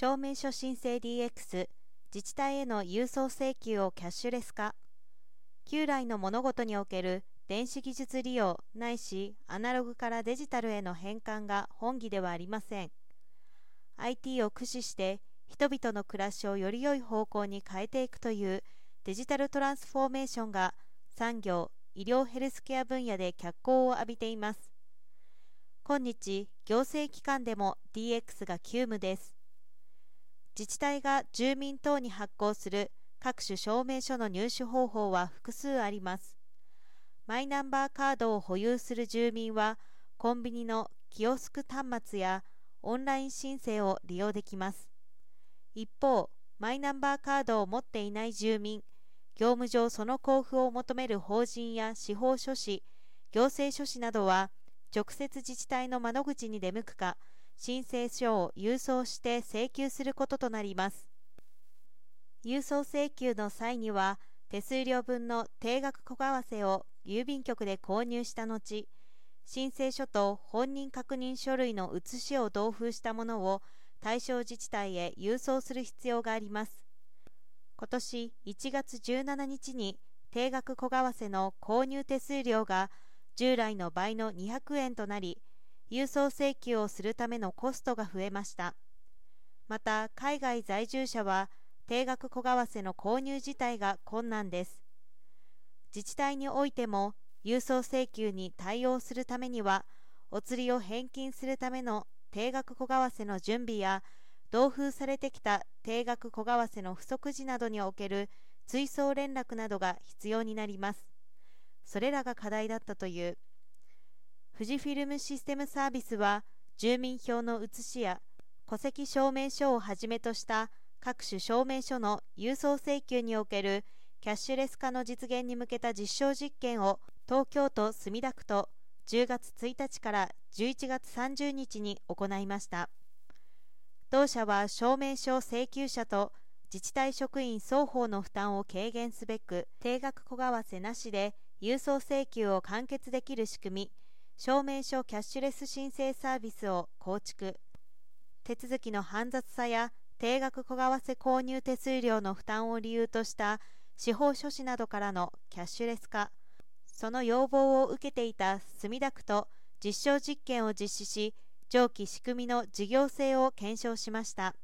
証明書申請 DX 自治体への郵送請求をキャッシュレス化。旧来の物事における電子技術利用ないしアナログからデジタルへの変換が本義ではありません。IT を駆使して人々の暮らしをより良い方向に変えていくというデジタルトランスフォーメーションが産業医療ヘルスケア分野で脚光を浴びています。今日行政機関でも DX が急務です。自治体が住民等に発行する各種証明書の入手方法は複数あります。マイナンバーカードを保有する住民はコンビニのキオスク端末やオンライン申請を利用できます。一方マイナンバーカードを持っていない住民業務上その交付を求める法人や司法書士行政書士などは直接自治体の窓口に出向くか申請書を郵送して請求することとなります。郵送請求の際には手数料分の定額小為替を郵便局で購入した後申請書と本人確認書類の写しを同封したものを対象自治体へ郵送する必要があります。今年1月17日に定額小為替の購入手数料が従来の倍の200円となり郵送請求をするためのコストが増えました。また海外在住者は定額小為替の購入自体が困難です。自治体においても郵送請求に対応するためにはお釣りを返金するための定額小為替の準備や同封されてきた定額小為替の不足時などにおける追送連絡などが必要になります。それらが課題だったという。富士フィルムシステムサービスは住民票の写しや戸籍証明書をはじめとした各種証明書の郵送請求におけるキャッシュレス化の実現に向けた実証実験を東京都墨田区と10月1日から11月30日に行いました。同社は証明書請求者と自治体職員双方の負担を軽減すべく定額小為替なしで郵送請求を完結できる仕組み証明書キャッシュレス申請サービスを構築手続きの煩雑さや定額小為替購入手数料の負担を理由とした司法書士などからのキャッシュレス化その要望を受けていた墨田区と実証実験を実施し上記仕組みの事業性を検証しました。